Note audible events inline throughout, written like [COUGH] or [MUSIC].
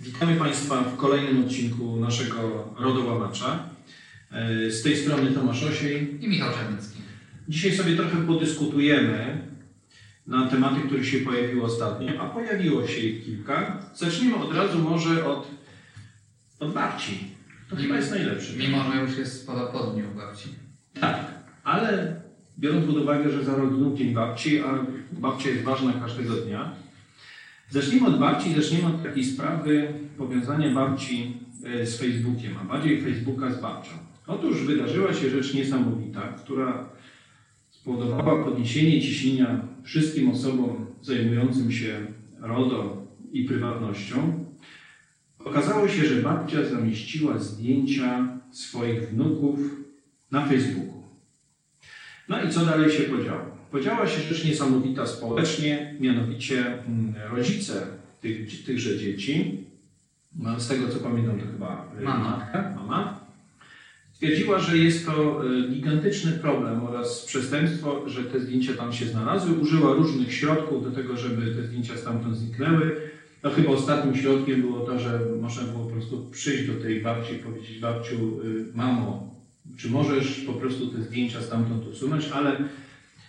Witamy Państwa w kolejnym odcinku naszego Rodołamacza. E, Z tej strony Tomasz Osiej. i Michał Czarnicki. Dzisiaj sobie trochę podyskutujemy na tematy, które się pojawiły ostatnio, a pojawiło się ich kilka. Zacznijmy od razu może od, od babci. To chyba jest najlepszy. Mimo, że już jest sporo po dniu babci. Tak, ale biorąc pod uwagę, że za Dzień Babci, a babcia jest ważna każdego dnia, zacznijmy od babci, zacznijmy od takiej sprawy powiązania babci e, z Facebookiem, a bardziej Facebooka z babcią. Otóż wydarzyła się rzecz niesamowita, która spowodowała podniesienie ciśnienia wszystkim osobom zajmującym się RODO i prywatnością. Okazało się, że babcia zamieściła zdjęcia swoich wnuków na Facebooku. No i co dalej się podziało? Podziała się rzecz niesamowita społecznie, mianowicie mm, rodzice tych, tychże dzieci, no, z tego co pamiętam to chyba y, Mama. matka, mama, stwierdziła, że jest to y, gigantyczny problem oraz przestępstwo, że te zdjęcia tam się znalazły. Użyła różnych środków do tego, żeby te zdjęcia stamtąd zniknęły. No chyba ostatnim środkiem było to, że można było po prostu przyjść do tej babci i powiedzieć babciu, y, mamo, czy możesz po prostu te zdjęcia stamtąd usunąć, ale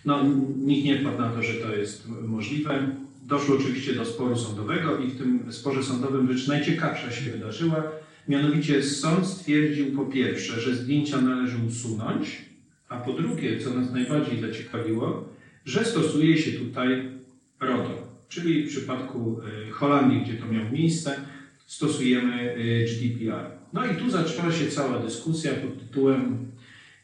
no, nikt nie wpadł na to, że to jest możliwe. Doszło oczywiście do sporu sądowego i w tym sporze sądowym rzecz najciekawsza się wydarzyła. Mianowicie sąd stwierdził po pierwsze, że zdjęcia należy usunąć, a po drugie, co nas najbardziej zaciekawiło, że stosuje się tutaj RODO, czyli w przypadku y, Holandii, gdzie to miało miejsce, stosujemy y, GDPR. No i tu zaczęła się cała dyskusja pod tytułem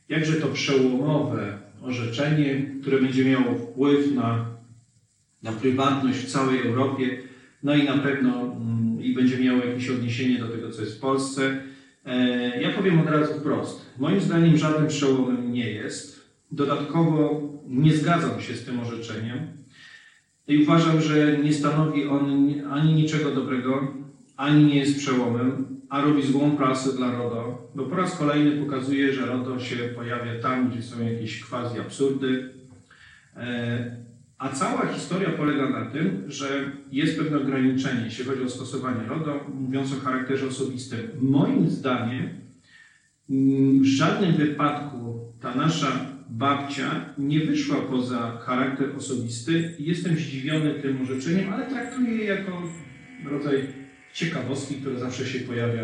jakże to przełomowe orzeczenie, które będzie miało wpływ na, na prywatność w całej Europie, no i na pewno mm, i będzie miało jakieś odniesienie do tego, co jest w Polsce. E, ja powiem od razu wprost. Moim zdaniem żadnym przełomem nie jest. Dodatkowo nie zgadzam się z tym orzeczeniem i uważam, że nie stanowi on ani niczego dobrego, ani nie jest przełomem, a robi złą prasę dla RODO, bo po raz kolejny pokazuje, że RODO się pojawia tam, gdzie są jakieś quasi absurdy. E, A cała historia polega na tym, że jest pewne ograniczenie, jeśli chodzi o stosowanie RODO, mówiąc o charakterze osobistym. Moim zdaniem mm, w żadnym wypadku ta nasza babcia nie wyszła poza charakter osobisty jestem zdziwiony tym orzeczeniem, ale traktuję je jako rodzaj ciekawostki, które zawsze się pojawia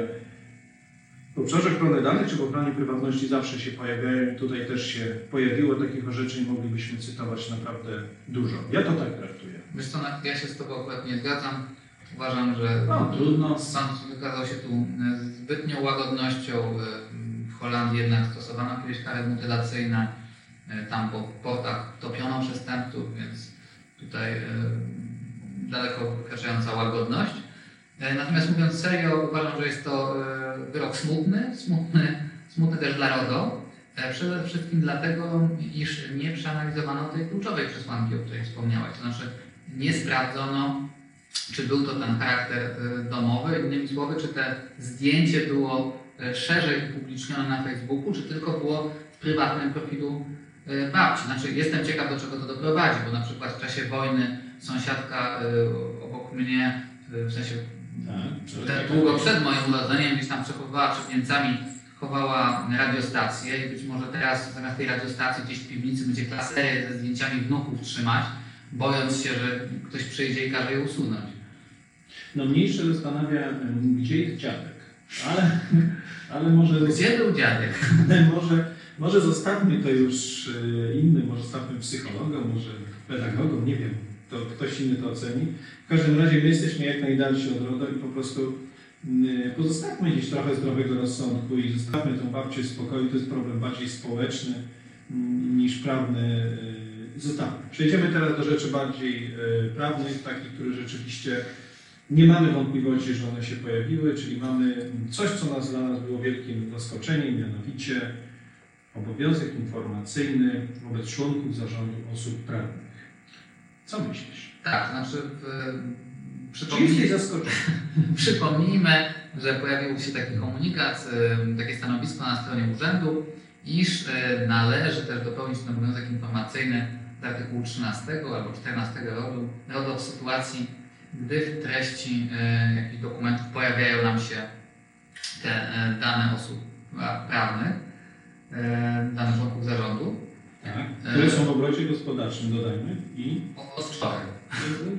w obszarze ochrony danych czy w ochronie prywatności zawsze się pojawiają i tutaj też się pojawiło takich orzeczeń, moglibyśmy cytować naprawdę dużo. Ja to tak traktuję. Wiesz co, ja się z Tobą akurat nie zgadzam. Uważam, że No, trudno. sąd wykazał się tu e, zbytnią łagodnością. E, W Holandii jednak stosowano kiedyś kary mutylacyjne. E, Tam po portach topiono przestępców, więc tutaj e, daleko wykraczająca łagodność. E, Natomiast mówiąc serio, uważam, że jest to e, wyrok smutny, smutny, smutny też dla RODO. E, Przede wszystkim dlatego, iż nie przeanalizowano tej kluczowej przesłanki, o której wspomniałeś. To znaczy nie sprawdzono, czy był to ten charakter domowy, innymi słowy, czy te zdjęcie było szerzej upublicznione na Facebooku, czy tylko było w prywatnym profilu babci. Znaczy jestem ciekaw, do czego to doprowadzi, bo na przykład w czasie wojny sąsiadka obok mnie, w sensie Tak, te, długo przed moim urodzeniem gdzieś tam przechowywała przed Niemcami, chowała radiostację i być może teraz zamiast tej radiostacji gdzieś w piwnicy będzie klaserię ze zdjęciami wnuków trzymać, bojąc się, że ktoś przyjdzie i każe je usunąć. No mniejsze zastanawia, gdzie jest dziadek, ale, [LAUGHS] ale może, Gdzie był dziadek? [LAUGHS] może, może zostawmy to już e, innym, może zostawmy psychologom, może pedagogom, nie wiem, to ktoś inny to oceni. W każdym razie my jesteśmy jak najdalsi od RODO i po prostu mm, pozostawmy gdzieś trochę zdrowego rozsądku i zostawmy tą babcię w spokoju, to jest problem bardziej społeczny mm, niż prawny. e, Zostawmy. Przejdziemy teraz do rzeczy bardziej e, prawnych, takich, które rzeczywiście nie mamy wątpliwości, że one się pojawiły, czyli mamy coś, co nas, dla nas było wielkim zaskoczeniem, mianowicie obowiązek informacyjny wobec członków zarządu osób prawnych. Co myślisz? Tak, znaczy w, Czy przypomnij, jesteś zaskoczony? [LAUGHS] Przypomnijmy, że pojawił się taki komunikat, y, takie stanowisko na stronie urzędu, iż y, należy też dopełnić ten obowiązek informacyjny z artykułu 13 albo 14 RODO, RODO w sytuacji, gdy w treści e, jakichś dokumentów pojawiają nam się te e, dane osób pra- prawnych, dane członków zarządu, Tak. Które są w obrocie gospodarczym, dodajmy. I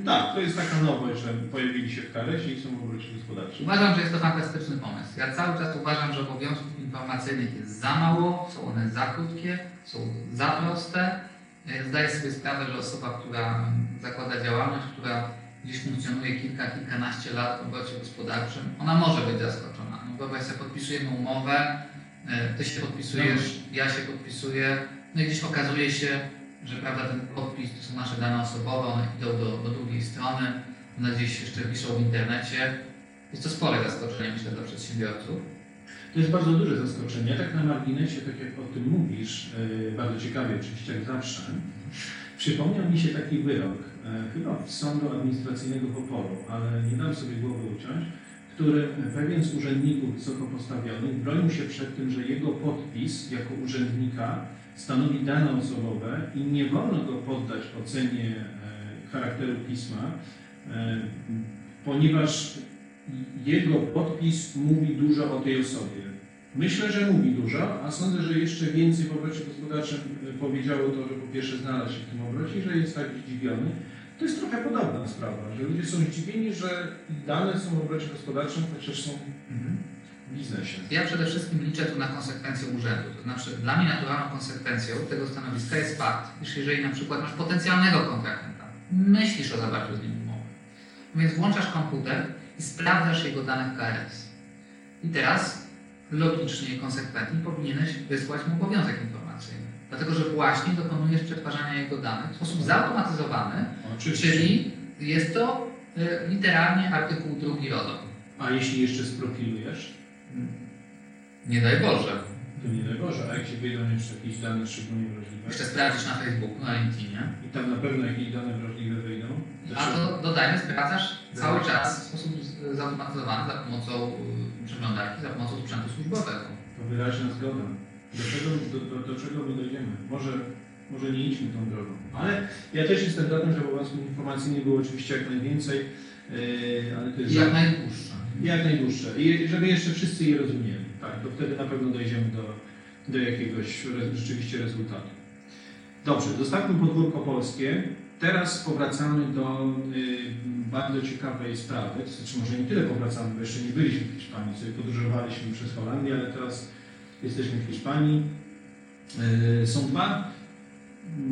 y, tak, to jest taka nowość, że pojawili się w karesie i są w obrocie gospodarczym. Uważam, że jest to fantastyczny pomysł. Ja cały czas uważam, że obowiązków informacyjnych jest za mało, są one za krótkie, są za proste. E, Zdaję sobie sprawę, że osoba, która zakłada działalność, która gdzieś funkcjonuje kilka, kilkanaście lat w obrocie gospodarczym, ona może być zaskoczona. No wyobraź sobie, podpisujemy umowę, e, ty się podpisujesz, ja się podpisuję, no i gdzieś okazuje się, że prawda, ten podpis to są nasze dane osobowe, one idą do, do drugiej strony, one gdzieś jeszcze wiszą w internecie. Jest to spore zaskoczenie, myślę, dla przedsiębiorców. To jest bardzo duże zaskoczenie. Tak na marginesie, tak jak o tym mówisz, yy, bardzo ciekawie oczywiście jak zawsze, przypomniał mi się taki wyrok, e, chyba z Sądu Administracyjnego w ale nie dam sobie głowy uciąć, którym pewien z urzędników wysoko postawionych bronił się przed tym, że jego podpis jako urzędnika stanowi dane osobowe i nie wolno go poddać ocenie e, charakteru pisma, e, ponieważ jego podpis mówi dużo o tej osobie. Myślę, że mówi dużo, a sądzę, że jeszcze więcej w obrocie gospodarczym e, powiedziało to, że po pierwsze znalazł się w tym obrocie, że jest tak zdziwiony. To jest trochę podobna sprawa, że ludzie są zdziwieni, że dane są w obrocie gospodarczym, chociaż są w biznesie. Ja przede wszystkim liczę tu na konsekwencje urzędu. To znaczy, dla mnie naturalną konsekwencją tego stanowiska jest fakt, iż jeżeli na przykład masz potencjalnego kontrahenta, myślisz o zawarciu z nim umowy, więc włączasz komputer i sprawdzasz jego dane w KRS. I teraz logicznie i konsekwentnie powinieneś wysłać mu obowiązek informacyjny. Dlatego, że właśnie dokonujesz przetwarzania jego danych w sposób zautomatyzowany, Oczywiście. czyli jest to y, literalnie artykuł drugi RODO. A jeśli jeszcze sprofilujesz, Nie daj Boże. to nie daj Boże, a jak się wyjdą jeszcze jakieś dane szczególnie wrażliwe Jeszcze sprawdzisz na Facebooku, na LinkedInie. i tam na pewno jakieś dane wrażliwe wyjdą, to A to dodajmy, sprawdzasz cały czas w sposób zautomatyzowany za pomocą y, przeglądarki, za pomocą sprzętu służbowego. To wyraźna zgoda. Do czego, do, do, do czego my dojdziemy? Może, może nie idźmy tą drogą. Ale ja też jestem za tym, żeby obowiązków informacyjnych było oczywiście jak najwięcej, yy, ale to jest I jak najdłuższa. jak najdłuższe. I żeby jeszcze wszyscy je rozumieli. Tak, to wtedy na pewno dojdziemy do, do jakiegoś rzeczywiście rezultatu. Dobrze, zostawmy podwórko polskie. Teraz powracamy do y, bardzo ciekawej sprawy. To znaczy może nie tyle powracamy, bo jeszcze nie byliśmy w Hiszpanii, sobie podróżowaliśmy przez Holandię, ale teraz jesteśmy w Hiszpanii. Y, są dwa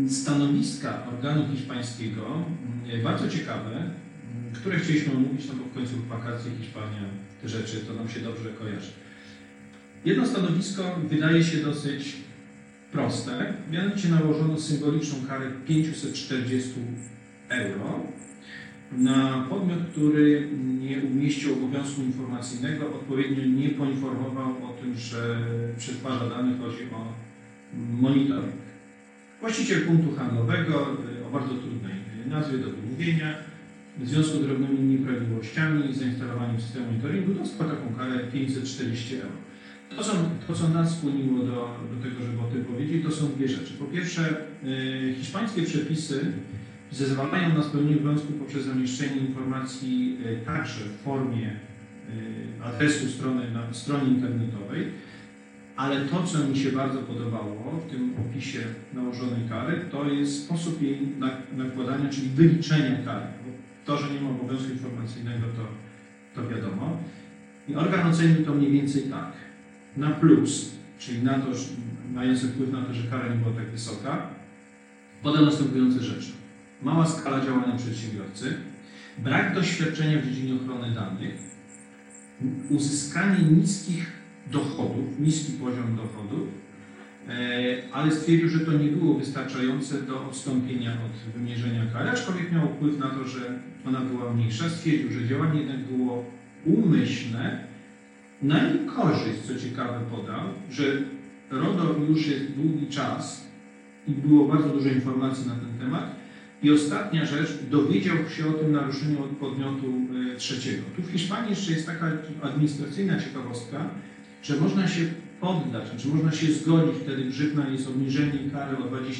stanowiska organu hiszpańskiego, y, bardzo ciekawe, które chcieliśmy omówić, no bo w końcu wakacje, Hiszpania, te rzeczy, to nam się dobrze kojarzy. Jedno stanowisko wydaje się dosyć proste, mianowicie nałożono symboliczną karę 540 euro na podmiot, który nie umieścił obowiązku informacyjnego, odpowiednio nie poinformował o tym, że przetwarza dane, chodzi o monitoring. Właściciel punktu handlowego y, o bardzo trudnej y, nazwie do wymówienia, w związku z drobnymi nieprawidłowościami i zainstalowaniem systemu monitoringu dostał taką karę 540 euro. To, są, to co nas skłoniło do, do tego, żeby o tym powiedzieć, to są dwie rzeczy. Po pierwsze, y, hiszpańskie przepisy zezwalają na spełnienie obowiązku poprzez zamieszczenie informacji y, także w formie y, adresu strony na stronie internetowej, ale to, co mi się bardzo podobało w tym opisie nałożonej kary, to jest sposób jej nak- nakładania, czyli wyliczenia kary. Bo to, że nie ma obowiązku informacyjnego, to, to wiadomo. I organ ocenił to mniej więcej tak. Na plus, czyli na to, że mający wpływ na to, że kara nie była tak wysoka, poda następujące rzeczy. Mała skala działania przedsiębiorcy, brak doświadczenia w dziedzinie ochrony danych, uzyskanie niskich dochodów, niski poziom dochodów, e, ale stwierdził, że to nie było wystarczające do odstąpienia od wymierzenia kary, aczkolwiek miał wpływ na to, że ona była mniejsza. Stwierdził, że działanie jednak było umyślne, na niekorzyść, co ciekawe podał, że RODO już jest długi czas i było bardzo dużo informacji na ten temat. I ostatnia rzecz, dowiedział się o tym naruszeniu od podmiotu e, trzeciego. Tu w Hiszpanii jeszcze jest taka administracyjna ciekawostka, że można się poddać, znaczy można się zgodzić, wtedy grzywna jest obniżenie kary o 20%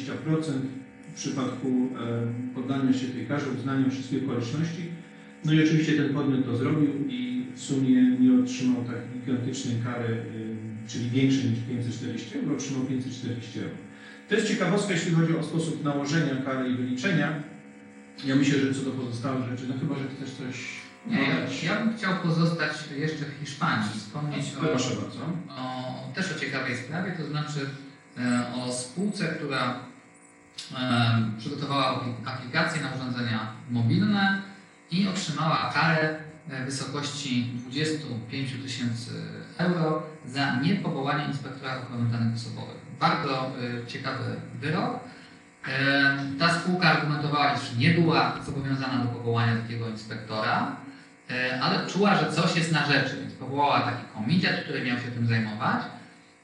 w przypadku e, poddania się tej karze, uznania wszystkich okoliczności, No i oczywiście ten podmiot to zrobił i w sumie nie otrzymał tak gigantycznej kary, y, czyli większej niż 540 euro, otrzymał 540 euro. To jest ciekawostka, jeśli chodzi o sposób nałożenia kary i wyliczenia. Ja myślę, że co do pozostałych rzeczy, no chyba, że chcesz coś Nie, ja, dodać. ja bym chciał pozostać jeszcze w Hiszpanii, wspomnieć o, o, też o ciekawej sprawie, to znaczy e, o spółce, która e, przygotowała apli- aplikację na urządzenia mobilne i otrzymała karę w wysokości 25 tysięcy euro za niepowołanie inspektora ochrony danych osobowych. Bardzo e, ciekawy wyrok. Ta spółka argumentowała, iż nie była zobowiązana do powołania takiego inspektora, e, ale czuła, że coś jest na rzeczy, więc powołała taki komitet, który miał się tym zajmować.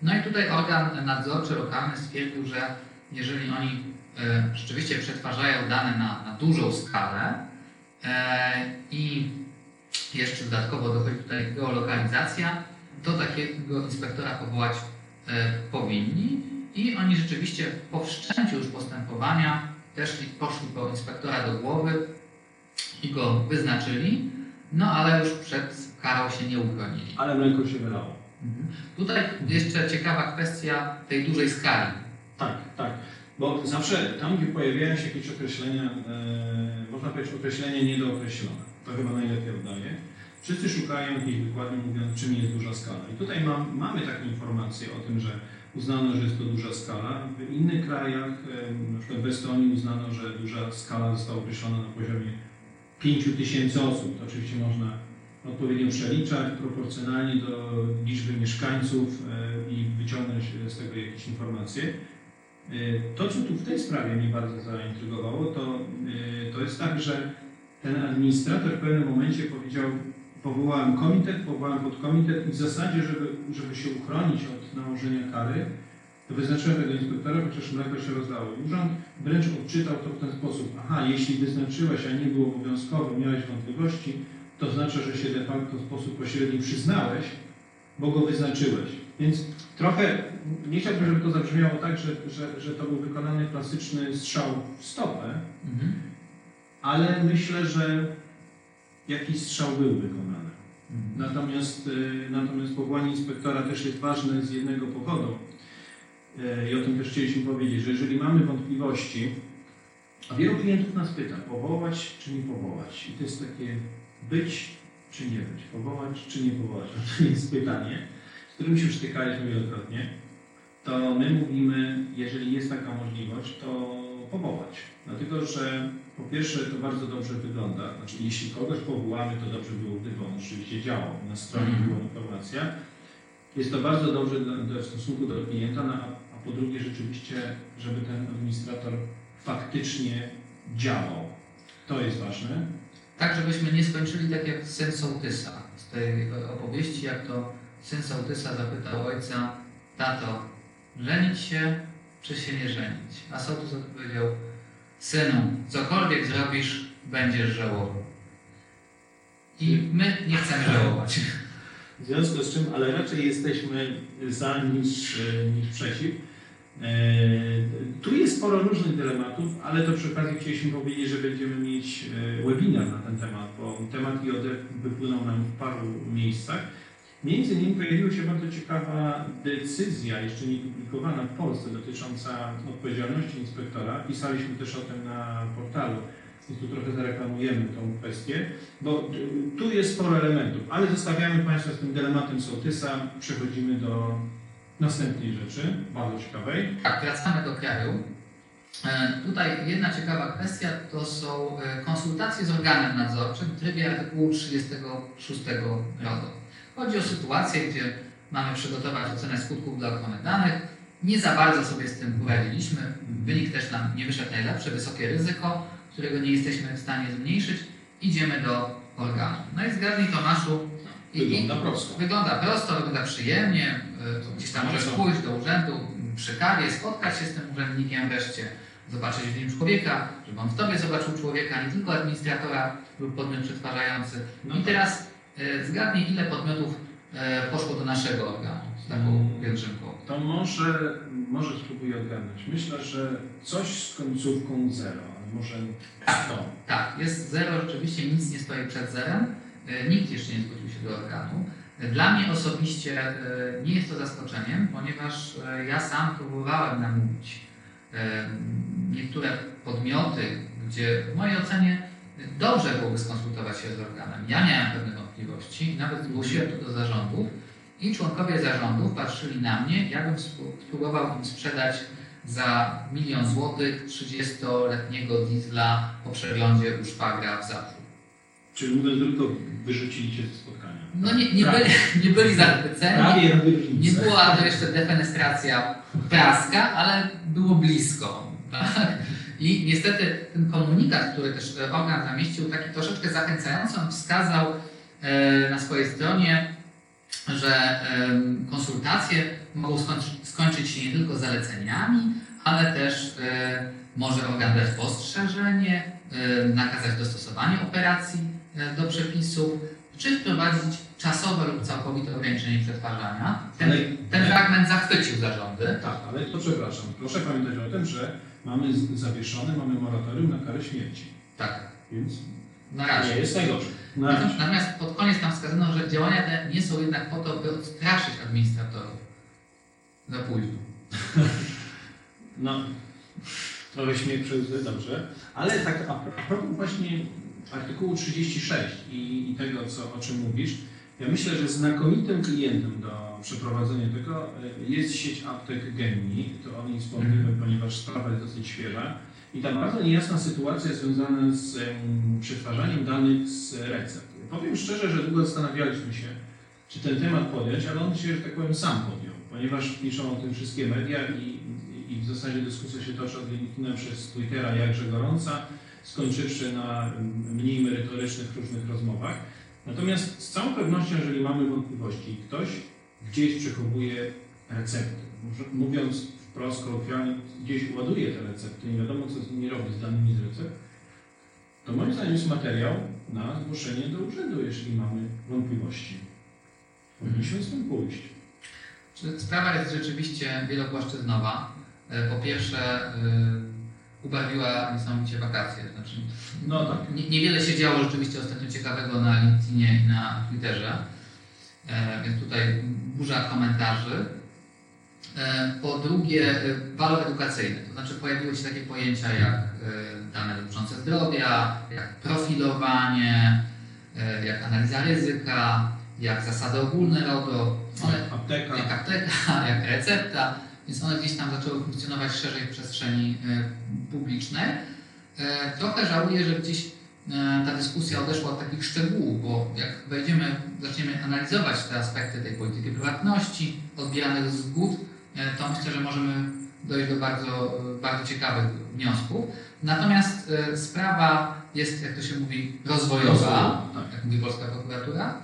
No i tutaj organ nadzorczy lokalny stwierdził, że jeżeli oni e, rzeczywiście przetwarzają dane na, na dużą skalę e, i jeszcze dodatkowo dochodzi tutaj geolokalizacja, to takiego inspektora powołać e, powinni i oni rzeczywiście po wszczęciu już postępowania też poszli po inspektora do głowy i go wyznaczyli, no ale już przed karą się nie uchronili. Ale mleko się wylało. Mhm. Tutaj jeszcze ciekawa kwestia tej dużej skali. Tak, tak. Bo zawsze tam, gdzie pojawiają się jakieś określenia, e, można powiedzieć określenie niedookreślone. To chyba najlepiej oddaje. Wszyscy szukają jakiejś wykładni mówiąc, czym jest duża skala. I tutaj mam, mamy taką informację o tym, że uznano, że jest to duża skala. W innych krajach, e, przykład w Estonii uznano, że duża skala została określona na poziomie 5 tysięcy osób. To oczywiście można odpowiednio przeliczać proporcjonalnie do liczby mieszkańców e, i wyciągnąć z tego jakieś informacje. E, To, co tu w tej sprawie mnie bardzo zaintrygowało, to, e, to jest tak, że ten administrator w pewnym momencie powiedział, powołałem komitet, powołałem podkomitet i w zasadzie, żeby, żeby się uchronić od nałożenia kary, to wyznaczyłem tego inspektora, chociaż mleko się rozlało. Urząd wręcz odczytał to w ten sposób. Aha, jeśli wyznaczyłeś, a nie było obowiązkowe, miałeś wątpliwości, to znaczy, że się de facto w sposób pośredni przyznałeś, bo go wyznaczyłeś. Więc trochę, nie chciałbym, żeby to zabrzmiało tak, że, że, że to był wykonany klasyczny strzał w stopę, Mhm. ale myślę, że jakiś strzał był wykonany. Mhm. Natomiast, y, natomiast powołanie inspektora też jest ważne z jednego powodu. Y, I o tym też chcieliśmy powiedzieć, że jeżeli mamy wątpliwości, a wielu klientów nas pyta, powołać czy nie powołać? I to jest takie być czy nie być, powołać czy nie powołać. [LAUGHS] To jest pytanie, z którym się stykaliśmy wielokrotnie. To my mówimy, jeżeli jest taka możliwość, to powołać. Dlatego, że po pierwsze to bardzo dobrze wygląda. Znaczy, jeśli kogoś powołamy, to dobrze byłoby, bo on rzeczywiście działał. Na stronie Mhm. była informacja. Jest to bardzo dobrze dla, dla, w stosunku do klienta, no, a, a po drugie rzeczywiście, żeby ten administrator faktycznie działał. To jest ważne. Tak, żebyśmy nie skończyli tak jak syn Sołtysa z tej opowieści, jak to syn Sołtysa zapytał ojca, tato, żenić się czy się nie żenić? A Sołtys odpowiedział, synu, cokolwiek zrobisz, będziesz żałował. I my nie chcemy [LAUGHS] żałować. W związku z czym, ale raczej jesteśmy za niż, niż przeciw. E, Tu jest sporo różnych dylematów, ale to przy okazji chcieliśmy powiedzieć, że będziemy mieć e, webinar na ten temat, bo temat IOD wypłynął nam w paru miejscach. Między innymi pojawiła się bardzo ciekawa decyzja, jeszcze nie publikowana w Polsce, dotycząca odpowiedzialności inspektora. Pisaliśmy też o tym na portalu, więc tu trochę zareklamujemy tą kwestię, bo y, tu jest sporo elementów, ale zostawiamy Państwa z tym dylematem sołtysa, przechodzimy do następnej rzeczy, bardzo ciekawej. Tak, wracamy do kraju. E, Tutaj jedna ciekawa kwestia to są e, konsultacje z organem nadzorczym w trybie artykułu 36 RODO. Chodzi o sytuację, gdzie mamy przygotować ocenę skutków dla ochrony danych. Nie za bardzo sobie z tym poradziliśmy. Wynik też nam nie wyszedł najlepszy, wysokie ryzyko, którego nie jesteśmy w stanie zmniejszyć. Idziemy do organu. No i zgadnij Tomaszu. i- Wygląda prosto. Wygląda prosto, wygląda przyjemnie. y, Gdzieś tam możesz pójść do urzędu m, przy kawie, spotkać się z tym urzędnikiem wreszcie, zobaczyć w nim człowieka, żeby on w tobie zobaczył człowieka, nie tylko administratora lub podmiot przetwarzający. No I tak. teraz zgadnij, ile podmiotów y, poszło do naszego organu z taką Mm. pielgrzymką. To może, może spróbuję odgadnąć. Myślę, że coś z końcówką zero, ale Może Tak. 100. Tak, jest zero, rzeczywiście nic nie stoi przed zerem. E, Nikt jeszcze nie zgłosił się do organu. E, Dla mnie osobiście e, nie jest to zaskoczeniem, ponieważ e, ja sam próbowałem namówić e, niektóre podmioty, gdzie w mojej ocenie dobrze byłoby skonsultować się z organem. Ja miałem pewne wątpliwości nawet zgłosiłem to do zarządów i członkowie zarządów patrzyli na mnie, jakbym spró- spróbował im sprzedać za milion złotych 30-letniego diesla po przeglądzie u szwagra w Zabrzu. Czyli mówiąc krótko, wyrzucili cię ze spotkania. No nie, nie, byli, nie byli zachwyceni. Nie była to jeszcze defenestracja praska, ale było blisko. Tak? I niestety ten komunikat, który też e, organ zamieścił, taki troszeczkę zachęcający, on wskazał na swojej stronie, że konsultacje mogą skończyć, się nie tylko zaleceniami, ale też e, może organ dać postrzeżenie, e, nakazać dostosowanie operacji e, do przepisów, czy wprowadzić czasowe lub całkowite ograniczenie przetwarzania. Ten, Ale- ten fragment zachwycił zarządy. Tak, ale to przepraszam. Proszę pamiętać o tym, że mamy zawieszone, mamy moratorium na karę śmierci. Tak, Więc na razie. nie jest najgorzej. Na razie. Natomiast pod koniec tam wskazano, że działania te nie są jednak po to, by odstraszyć administratorów. Za późno. [LAUGHS] No, trochę śmiech przez dobrze. Ale tak a propos właśnie artykułu 36 i, i tego, co, o czym mówisz, ja myślę, że znakomitym klientem do przeprowadzenia tego e, jest sieć aptek Gemini. To o niej wspomnimy, ponieważ sprawa jest dosyć świeża. I ta bardzo niejasna sytuacja związana z em, przetwarzaniem danych z recept. Powiem szczerze, że długo zastanawialiśmy się, czy ten temat podjąć, ale on się, że tak powiem, sam podjął, ponieważ piszą o tym wszystkie media i, i w zasadzie dyskusja się toczy od przez Twittera jakże gorąca, skończywszy na mniej merytorycznych różnych rozmowach. Natomiast z całą pewnością, jeżeli mamy wątpliwości, ktoś gdzieś przechowuje recepty, mówiąc wprost kolokwialnie, gdzieś ładuje te recepty, nie wiadomo co z nimi robi, z danymi z recept, to moim zdaniem jest materiał na zgłoszenie do urzędu, jeżeli mamy wątpliwości. Powinniśmy z tym pójść. Sprawa jest rzeczywiście wielopłaszczyznowa. E, Po pierwsze, y, ubawiła niesamowicie wakacje. Znaczy, No tak. nie- niewiele się działo rzeczywiście ostatnio ciekawego na LinkedInie i na Twitterze, e, więc tutaj burza komentarzy. E, Po drugie, e, walor edukacyjny, to znaczy pojawiły się takie pojęcia jak e, dane dotyczące zdrowia, jak profilowanie, jak analiza ryzyka, jak zasady ogólne RODO. One Apteka. jak apteka, [LAUGHS] jak recepta, więc one gdzieś tam zaczęły funkcjonować szerzej w przestrzeni publicznej. Trochę żałuję, że gdzieś ta dyskusja odeszła od takich szczegółów, bo jak wejdziemy, zaczniemy analizować te aspekty tej polityki prywatności, odbieranych zgód, e, to myślę, że możemy dojść do bardzo, bardzo ciekawych wniosków. Natomiast e, sprawa jest, jak to się mówi, rozwojowa Tak. jak mówi polska prokuratura.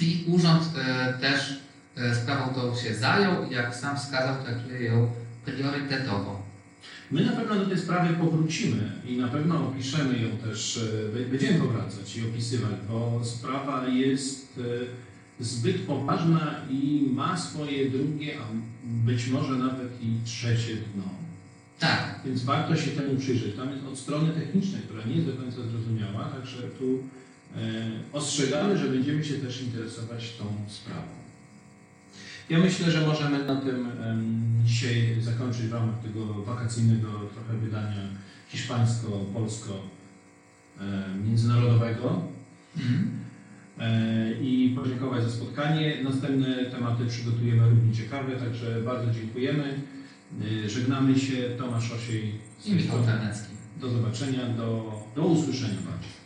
I urząd e, też e, sprawą tą się zajął i jak sam wskazał, traktuje ją priorytetowo. My na pewno do tej sprawy powrócimy i na pewno opiszemy ją też, e, będziemy powracać i opisywać, bo sprawa jest e, zbyt poważna i ma swoje drugie, a być może nawet i trzecie dno. Tak, Więc warto się temu przyjrzeć. Tam jest od strony technicznej, która nie jest do końca zrozumiała, także tu e, ostrzegamy, że będziemy się też interesować tą sprawą. Ja myślę, że możemy na tym dzisiaj zakończyć w ramach tego wakacyjnego trochę wydania hiszpańsko-polsko-międzynarodowego mhm. e, i podziękować za spotkanie. Następne tematy przygotujemy równie ciekawe, także bardzo dziękujemy. E, Żegnamy się. Tomasz Osiej. z i Michał. Do zobaczenia, do, do usłyszenia bardziej.